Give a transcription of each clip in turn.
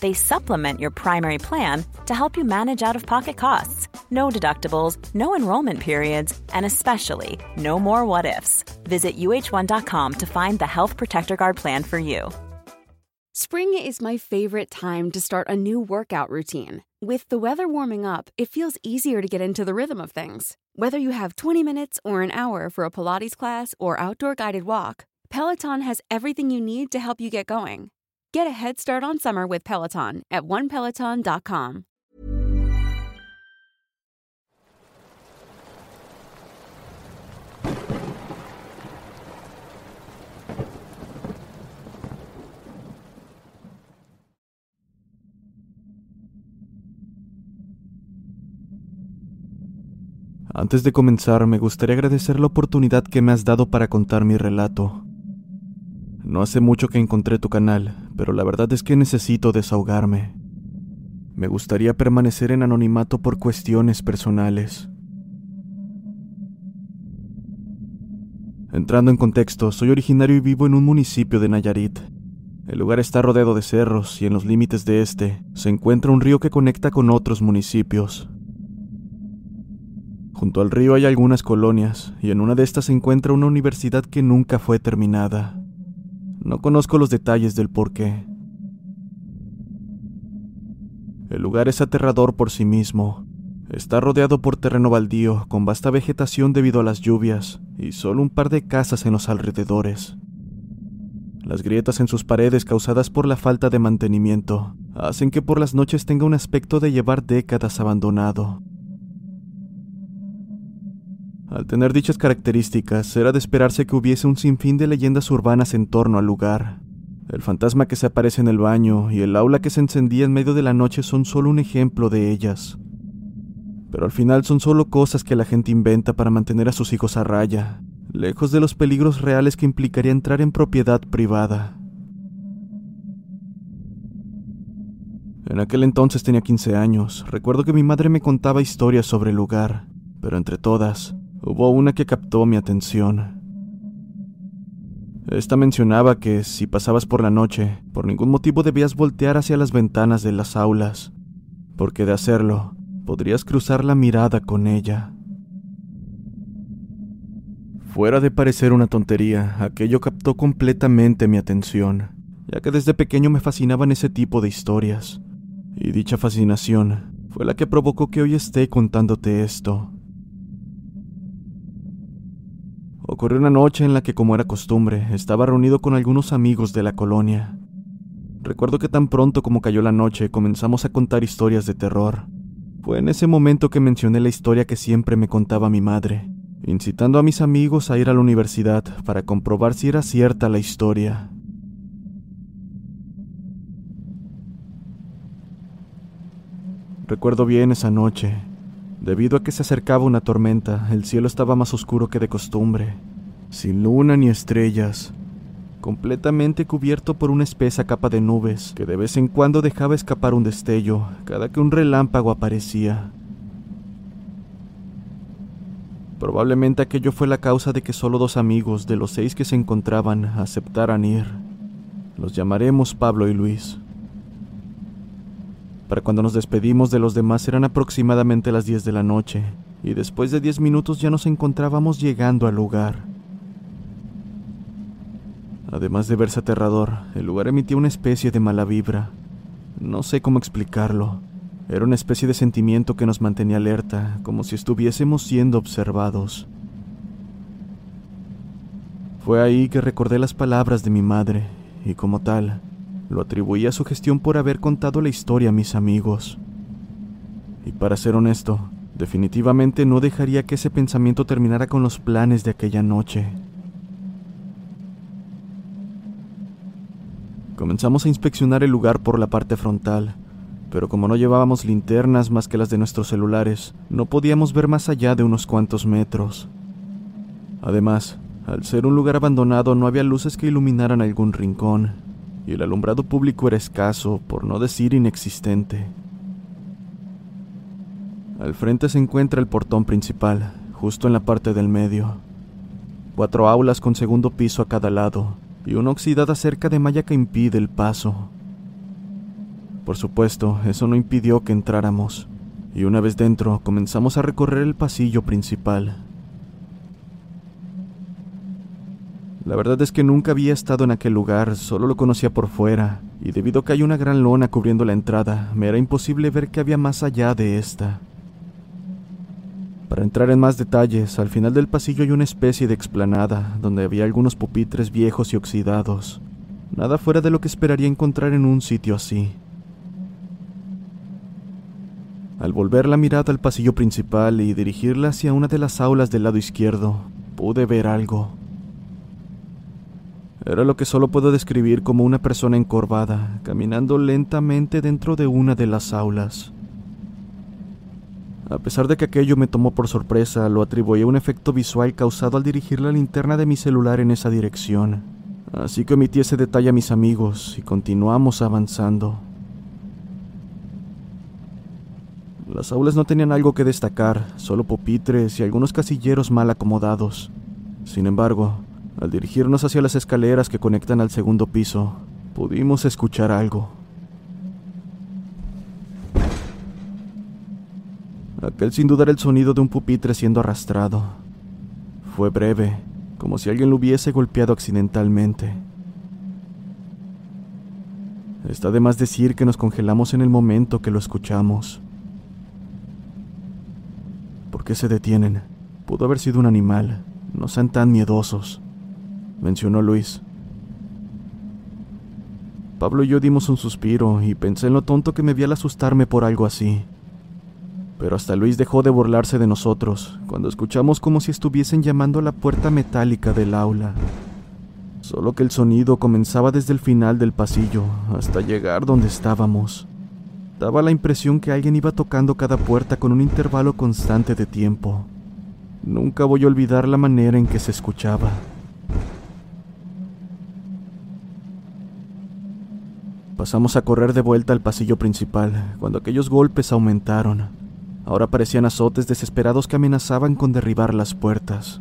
they supplement your primary plan to help you manage out of pocket costs. No deductibles, no enrollment periods, and especially no more what ifs. Visit uh1.com to find the Health Protector Guard plan for you. Spring is my favorite time to start a new workout routine. With the weather warming up, it feels easier to get into the rhythm of things. Whether you have 20 minutes or an hour for a Pilates class or outdoor guided walk, Peloton has everything you need to help you get going. Get a head start on summer with Peloton at onepeloton.com. Antes de comenzar, me gustaría agradecer la oportunidad que me has dado para contar mi relato. No hace mucho que encontré tu canal, pero la verdad es que necesito desahogarme. Me gustaría permanecer en anonimato por cuestiones personales. Entrando en contexto, soy originario y vivo en un municipio de Nayarit. El lugar está rodeado de cerros y en los límites de este se encuentra un río que conecta con otros municipios. Junto al río hay algunas colonias y en una de estas se encuentra una universidad que nunca fue terminada. No conozco los detalles del por qué. El lugar es aterrador por sí mismo. Está rodeado por terreno baldío, con vasta vegetación debido a las lluvias, y solo un par de casas en los alrededores. Las grietas en sus paredes causadas por la falta de mantenimiento hacen que por las noches tenga un aspecto de llevar décadas abandonado. Al tener dichas características, era de esperarse que hubiese un sinfín de leyendas urbanas en torno al lugar. El fantasma que se aparece en el baño y el aula que se encendía en medio de la noche son solo un ejemplo de ellas. Pero al final son solo cosas que la gente inventa para mantener a sus hijos a raya, lejos de los peligros reales que implicaría entrar en propiedad privada. En aquel entonces tenía 15 años. Recuerdo que mi madre me contaba historias sobre el lugar, pero entre todas, Hubo una que captó mi atención. Esta mencionaba que si pasabas por la noche, por ningún motivo debías voltear hacia las ventanas de las aulas, porque de hacerlo, podrías cruzar la mirada con ella. Fuera de parecer una tontería, aquello captó completamente mi atención, ya que desde pequeño me fascinaban ese tipo de historias, y dicha fascinación fue la que provocó que hoy esté contándote esto. Ocurrió una noche en la que, como era costumbre, estaba reunido con algunos amigos de la colonia. Recuerdo que tan pronto como cayó la noche comenzamos a contar historias de terror. Fue en ese momento que mencioné la historia que siempre me contaba mi madre, incitando a mis amigos a ir a la universidad para comprobar si era cierta la historia. Recuerdo bien esa noche. Debido a que se acercaba una tormenta, el cielo estaba más oscuro que de costumbre, sin luna ni estrellas, completamente cubierto por una espesa capa de nubes que de vez en cuando dejaba escapar un destello cada que un relámpago aparecía. Probablemente aquello fue la causa de que solo dos amigos de los seis que se encontraban aceptaran ir. Los llamaremos Pablo y Luis. Para cuando nos despedimos de los demás eran aproximadamente las 10 de la noche, y después de 10 minutos ya nos encontrábamos llegando al lugar. Además de verse aterrador, el lugar emitía una especie de mala vibra. No sé cómo explicarlo. Era una especie de sentimiento que nos mantenía alerta, como si estuviésemos siendo observados. Fue ahí que recordé las palabras de mi madre, y como tal, lo atribuí a su gestión por haber contado la historia a mis amigos. Y para ser honesto, definitivamente no dejaría que ese pensamiento terminara con los planes de aquella noche. Comenzamos a inspeccionar el lugar por la parte frontal, pero como no llevábamos linternas más que las de nuestros celulares, no podíamos ver más allá de unos cuantos metros. Además, al ser un lugar abandonado no había luces que iluminaran algún rincón, y el alumbrado público era escaso, por no decir inexistente. Al frente se encuentra el portón principal, justo en la parte del medio. Cuatro aulas con segundo piso a cada lado, y una oxidada cerca de malla que impide el paso. Por supuesto, eso no impidió que entráramos, y una vez dentro comenzamos a recorrer el pasillo principal. La verdad es que nunca había estado en aquel lugar, solo lo conocía por fuera, y debido a que hay una gran lona cubriendo la entrada, me era imposible ver qué había más allá de esta. Para entrar en más detalles, al final del pasillo hay una especie de explanada, donde había algunos pupitres viejos y oxidados. Nada fuera de lo que esperaría encontrar en un sitio así. Al volver la mirada al pasillo principal y dirigirla hacia una de las aulas del lado izquierdo, pude ver algo. Era lo que solo puedo describir como una persona encorvada, caminando lentamente dentro de una de las aulas. A pesar de que aquello me tomó por sorpresa, lo atribuí a un efecto visual causado al dirigir la linterna de mi celular en esa dirección. Así que omití ese detalle a mis amigos y continuamos avanzando. Las aulas no tenían algo que destacar, solo pupitres y algunos casilleros mal acomodados. Sin embargo, al dirigirnos hacia las escaleras que conectan al segundo piso, pudimos escuchar algo. Aquel sin dudar el sonido de un pupitre siendo arrastrado. Fue breve, como si alguien lo hubiese golpeado accidentalmente. Está de más decir que nos congelamos en el momento que lo escuchamos. ¿Por qué se detienen? Pudo haber sido un animal. No sean tan miedosos, mencionó Luis. Pablo y yo dimos un suspiro y pensé en lo tonto que me vi al asustarme por algo así. Pero hasta Luis dejó de burlarse de nosotros cuando escuchamos como si estuviesen llamando a la puerta metálica del aula. Solo que el sonido comenzaba desde el final del pasillo hasta llegar donde estábamos. Daba la impresión que alguien iba tocando cada puerta con un intervalo constante de tiempo. Nunca voy a olvidar la manera en que se escuchaba. Pasamos a correr de vuelta al pasillo principal cuando aquellos golpes aumentaron. Ahora parecían azotes desesperados que amenazaban con derribar las puertas.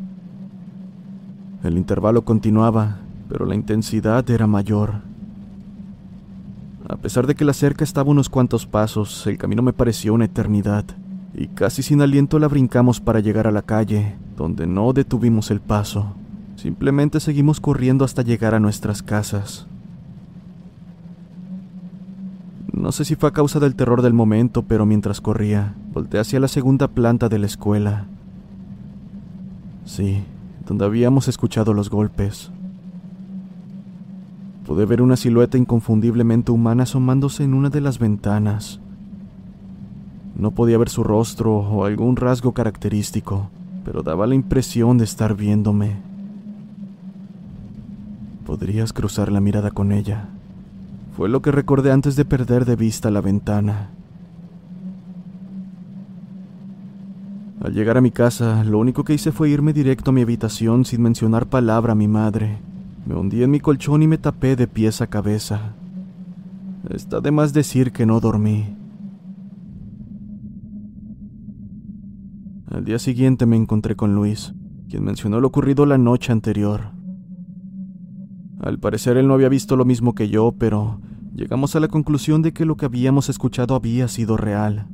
El intervalo continuaba, pero la intensidad era mayor. A pesar de que la cerca estaba unos cuantos pasos, el camino me pareció una eternidad, y casi sin aliento la brincamos para llegar a la calle, donde no detuvimos el paso. Simplemente seguimos corriendo hasta llegar a nuestras casas. No sé si fue a causa del terror del momento, pero mientras corría, volteé hacia la segunda planta de la escuela. Sí, donde habíamos escuchado los golpes. Pude ver una silueta inconfundiblemente humana asomándose en una de las ventanas. No podía ver su rostro o algún rasgo característico, pero daba la impresión de estar viéndome. Podrías cruzar la mirada con ella. Fue lo que recordé antes de perder de vista la ventana. Al llegar a mi casa, lo único que hice fue irme directo a mi habitación sin mencionar palabra a mi madre. Me hundí en mi colchón y me tapé de pies a cabeza. Está de más decir que no dormí. Al día siguiente me encontré con Luis, quien mencionó lo ocurrido la noche anterior. Al parecer él no había visto lo mismo que yo, pero llegamos a la conclusión de que lo que habíamos escuchado había sido real.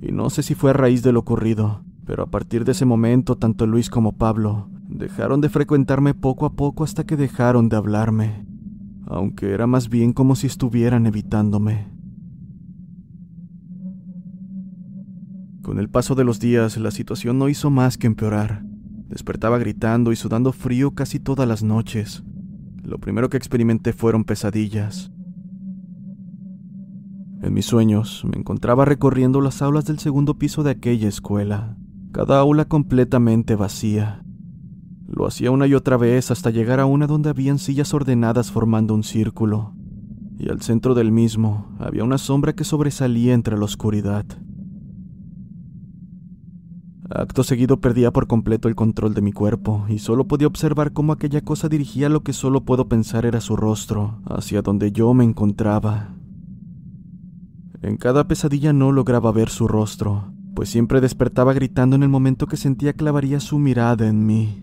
Y no sé si fue a raíz de lo ocurrido, pero a partir de ese momento tanto Luis como Pablo dejaron de frecuentarme poco a poco hasta que dejaron de hablarme, aunque era más bien como si estuvieran evitándome. Con el paso de los días la situación no hizo más que empeorar. Despertaba gritando y sudando frío casi todas las noches. Lo primero que experimenté fueron pesadillas. En mis sueños me encontraba recorriendo las aulas del segundo piso de aquella escuela, cada aula completamente vacía. Lo hacía una y otra vez hasta llegar a una donde habían sillas ordenadas formando un círculo, y al centro del mismo había una sombra que sobresalía entre la oscuridad. Acto seguido perdía por completo el control de mi cuerpo y solo podía observar cómo aquella cosa dirigía lo que solo puedo pensar era su rostro, hacia donde yo me encontraba. En cada pesadilla no lograba ver su rostro, pues siempre despertaba gritando en el momento que sentía clavaría su mirada en mí.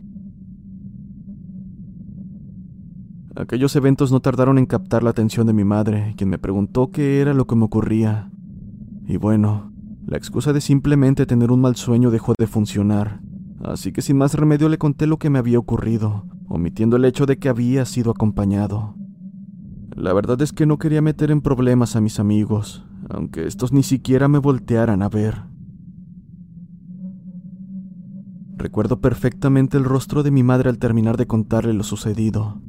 Aquellos eventos no tardaron en captar la atención de mi madre, quien me preguntó qué era lo que me ocurría. Y bueno, la excusa de simplemente tener un mal sueño dejó de funcionar, así que sin más remedio le conté lo que me había ocurrido, omitiendo el hecho de que había sido acompañado. La verdad es que no quería meter en problemas a mis amigos, aunque estos ni siquiera me voltearan a ver. Recuerdo perfectamente el rostro de mi madre al terminar de contarle lo sucedido.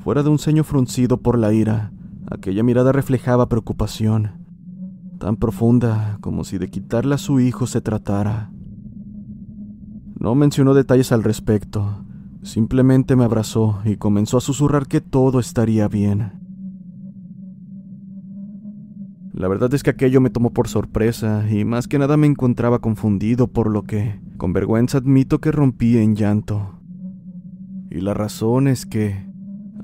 Fuera de un ceño fruncido por la ira, aquella mirada reflejaba preocupación tan profunda como si de quitarle a su hijo se tratara. No mencionó detalles al respecto, simplemente me abrazó y comenzó a susurrar que todo estaría bien. La verdad es que aquello me tomó por sorpresa y más que nada me encontraba confundido por lo que, con vergüenza admito que rompí en llanto. Y la razón es que,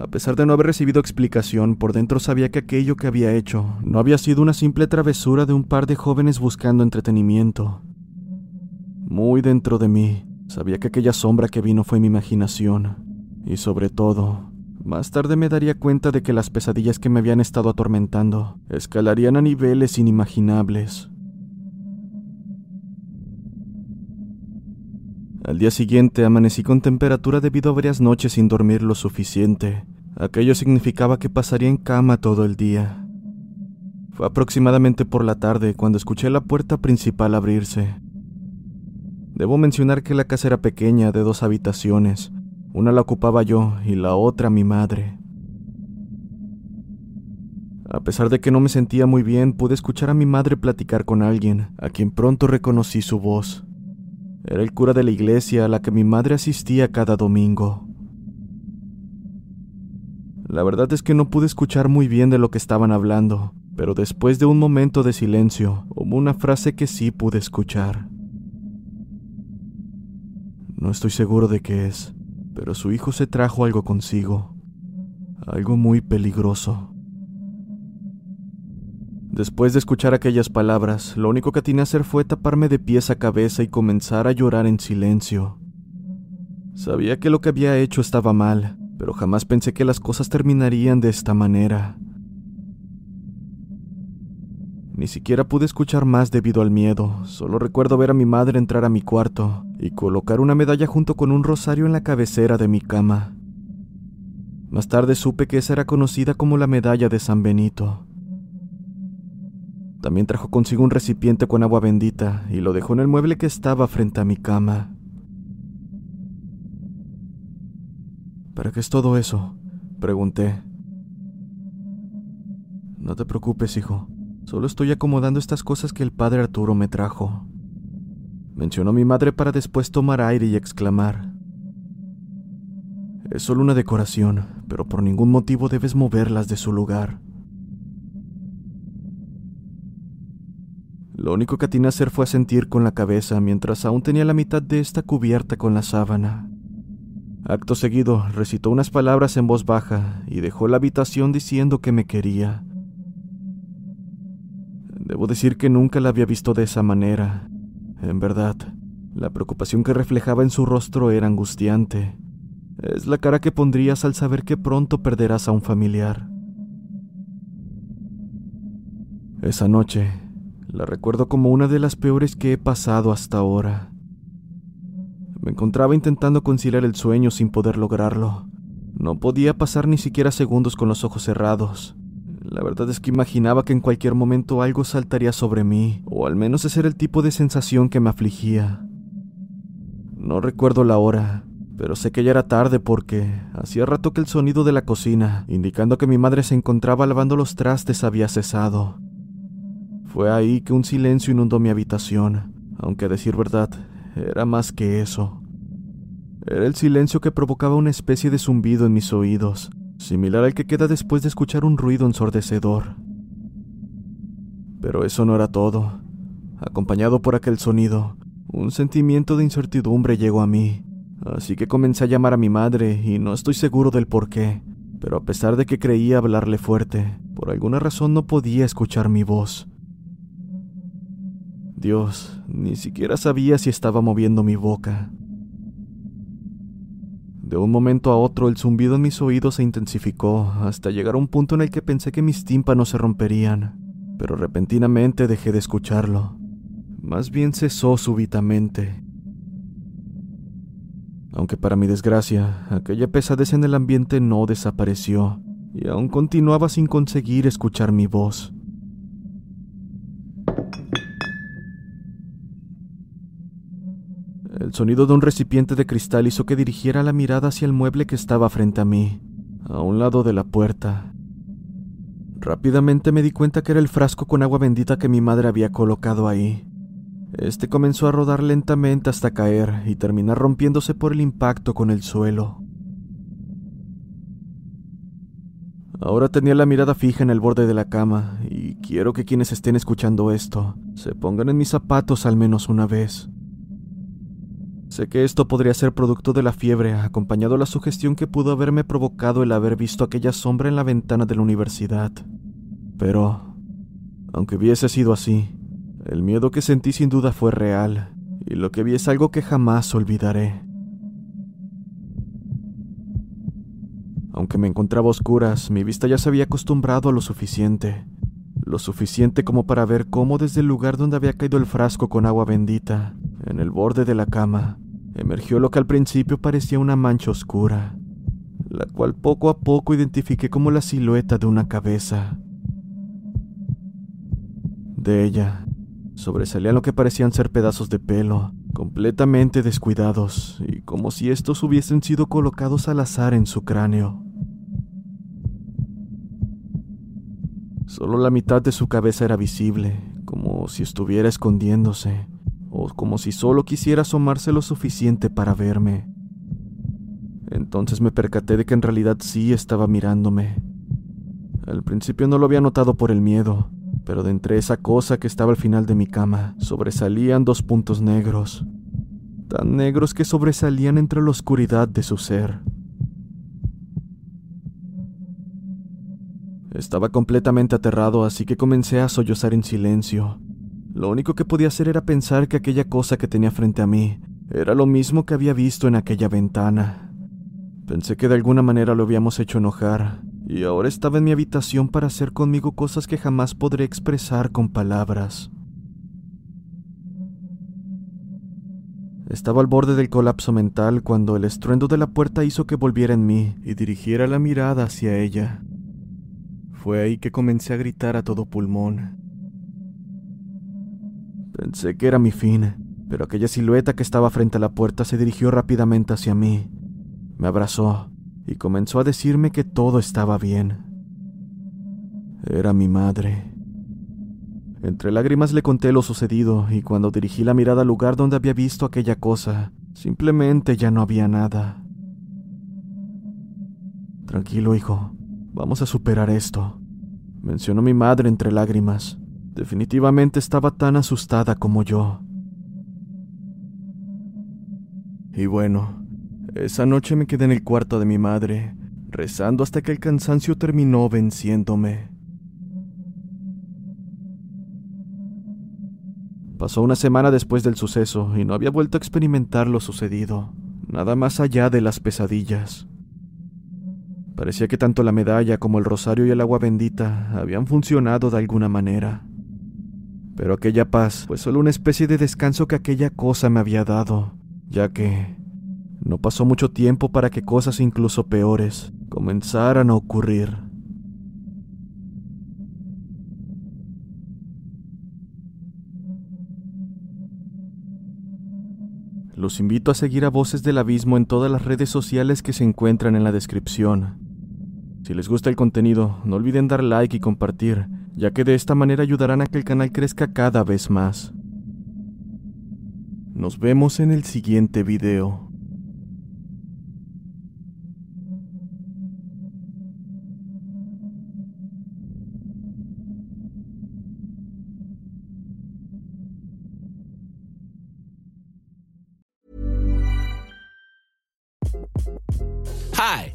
a pesar de no haber recibido explicación, por dentro sabía que aquello que había hecho no había sido una simple travesura de un par de jóvenes buscando entretenimiento. Muy dentro de mí, sabía que aquella sombra que vino fue mi imaginación. Y sobre todo, más tarde me daría cuenta de que las pesadillas que me habían estado atormentando escalarían a niveles inimaginables. Al día siguiente amanecí con temperatura debido a varias noches sin dormir lo suficiente. Aquello significaba que pasaría en cama todo el día. Fue aproximadamente por la tarde cuando escuché la puerta principal abrirse. Debo mencionar que la casa era pequeña, de dos habitaciones. Una la ocupaba yo y la otra mi madre. A pesar de que no me sentía muy bien, pude escuchar a mi madre platicar con alguien, a quien pronto reconocí su voz. Era el cura de la iglesia a la que mi madre asistía cada domingo. La verdad es que no pude escuchar muy bien de lo que estaban hablando, pero después de un momento de silencio, hubo una frase que sí pude escuchar. No estoy seguro de qué es, pero su hijo se trajo algo consigo, algo muy peligroso. Después de escuchar aquellas palabras, lo único que atiné a hacer fue taparme de pies a cabeza y comenzar a llorar en silencio. Sabía que lo que había hecho estaba mal, pero jamás pensé que las cosas terminarían de esta manera. Ni siquiera pude escuchar más debido al miedo, solo recuerdo ver a mi madre entrar a mi cuarto y colocar una medalla junto con un rosario en la cabecera de mi cama. Más tarde supe que esa era conocida como la medalla de San Benito. También trajo consigo un recipiente con agua bendita y lo dejó en el mueble que estaba frente a mi cama. ¿Para qué es todo eso? Pregunté. No te preocupes, hijo. Solo estoy acomodando estas cosas que el padre Arturo me trajo. Mencionó mi madre para después tomar aire y exclamar. Es solo una decoración, pero por ningún motivo debes moverlas de su lugar. Lo único que atiné a hacer fue sentir con la cabeza mientras aún tenía la mitad de esta cubierta con la sábana. Acto seguido, recitó unas palabras en voz baja y dejó la habitación diciendo que me quería. Debo decir que nunca la había visto de esa manera. En verdad, la preocupación que reflejaba en su rostro era angustiante. Es la cara que pondrías al saber que pronto perderás a un familiar. Esa noche, la recuerdo como una de las peores que he pasado hasta ahora. Me encontraba intentando conciliar el sueño sin poder lograrlo. No podía pasar ni siquiera segundos con los ojos cerrados. La verdad es que imaginaba que en cualquier momento algo saltaría sobre mí, o al menos ese era el tipo de sensación que me afligía. No recuerdo la hora, pero sé que ya era tarde porque hacía rato que el sonido de la cocina, indicando que mi madre se encontraba lavando los trastes, había cesado. Fue ahí que un silencio inundó mi habitación, aunque a decir verdad, era más que eso. Era el silencio que provocaba una especie de zumbido en mis oídos, similar al que queda después de escuchar un ruido ensordecedor. Pero eso no era todo. Acompañado por aquel sonido, un sentimiento de incertidumbre llegó a mí, así que comencé a llamar a mi madre y no estoy seguro del por qué, pero a pesar de que creía hablarle fuerte, por alguna razón no podía escuchar mi voz. Dios, ni siquiera sabía si estaba moviendo mi boca. De un momento a otro el zumbido en mis oídos se intensificó hasta llegar a un punto en el que pensé que mis tímpanos se romperían, pero repentinamente dejé de escucharlo. Más bien cesó súbitamente. Aunque para mi desgracia, aquella pesadez en el ambiente no desapareció, y aún continuaba sin conseguir escuchar mi voz. El sonido de un recipiente de cristal hizo que dirigiera la mirada hacia el mueble que estaba frente a mí, a un lado de la puerta. Rápidamente me di cuenta que era el frasco con agua bendita que mi madre había colocado ahí. Este comenzó a rodar lentamente hasta caer y terminar rompiéndose por el impacto con el suelo. Ahora tenía la mirada fija en el borde de la cama y quiero que quienes estén escuchando esto se pongan en mis zapatos al menos una vez. Sé que esto podría ser producto de la fiebre, acompañado de la sugestión que pudo haberme provocado el haber visto aquella sombra en la ventana de la universidad. Pero, aunque hubiese sido así, el miedo que sentí sin duda fue real, y lo que vi es algo que jamás olvidaré. Aunque me encontraba a oscuras, mi vista ya se había acostumbrado a lo suficiente, lo suficiente como para ver cómo desde el lugar donde había caído el frasco con agua bendita, en el borde de la cama, emergió lo que al principio parecía una mancha oscura, la cual poco a poco identifiqué como la silueta de una cabeza. De ella sobresalían lo que parecían ser pedazos de pelo, completamente descuidados, y como si estos hubiesen sido colocados al azar en su cráneo. Solo la mitad de su cabeza era visible, como si estuviera escondiéndose, o como si solo quisiera asomarse lo suficiente para verme. Entonces me percaté de que en realidad sí estaba mirándome. Al principio no lo había notado por el miedo, pero de entre esa cosa que estaba al final de mi cama sobresalían dos puntos negros, tan negros que sobresalían entre la oscuridad de su ser. Estaba completamente aterrado, así que comencé a sollozar en silencio, lo único que podía hacer era pensar que aquella cosa que tenía frente a mí era lo mismo que había visto en aquella ventana. Pensé que de alguna manera lo habíamos hecho enojar, y ahora estaba en mi habitación para hacer conmigo cosas que jamás podré expresar con palabras. Estaba al borde del colapso mental cuando el estruendo de la puerta hizo que volviera en mí y dirigiera la mirada hacia ella. Fue ahí que comencé a gritar a todo pulmón. Pensé que era mi fin, pero aquella silueta que estaba frente a la puerta se dirigió rápidamente hacia mí. Me abrazó y comenzó a decirme que todo estaba bien. Era mi madre. Entre lágrimas le conté lo sucedido y cuando dirigí la mirada al lugar donde había visto aquella cosa, simplemente ya no había nada. Tranquilo, hijo, vamos a superar esto, mencionó mi madre entre lágrimas. Definitivamente estaba tan asustada como yo. Y bueno, esa noche me quedé en el cuarto de mi madre, rezando hasta que el cansancio terminó venciéndome. Pasó una semana después del suceso y no había vuelto a experimentar lo sucedido, nada más allá de las pesadillas. Parecía que tanto la medalla como el rosario y el agua bendita habían funcionado de alguna manera. Pero aquella paz fue solo una especie de descanso que aquella cosa me había dado, ya que no pasó mucho tiempo para que cosas incluso peores comenzaran a ocurrir. Los invito a seguir a Voces del Abismo en todas las redes sociales que se encuentran en la descripción. Si les gusta el contenido, no olviden dar like y compartir, ya que de esta manera ayudarán a que el canal crezca cada vez más. Nos vemos en el siguiente video. Hi,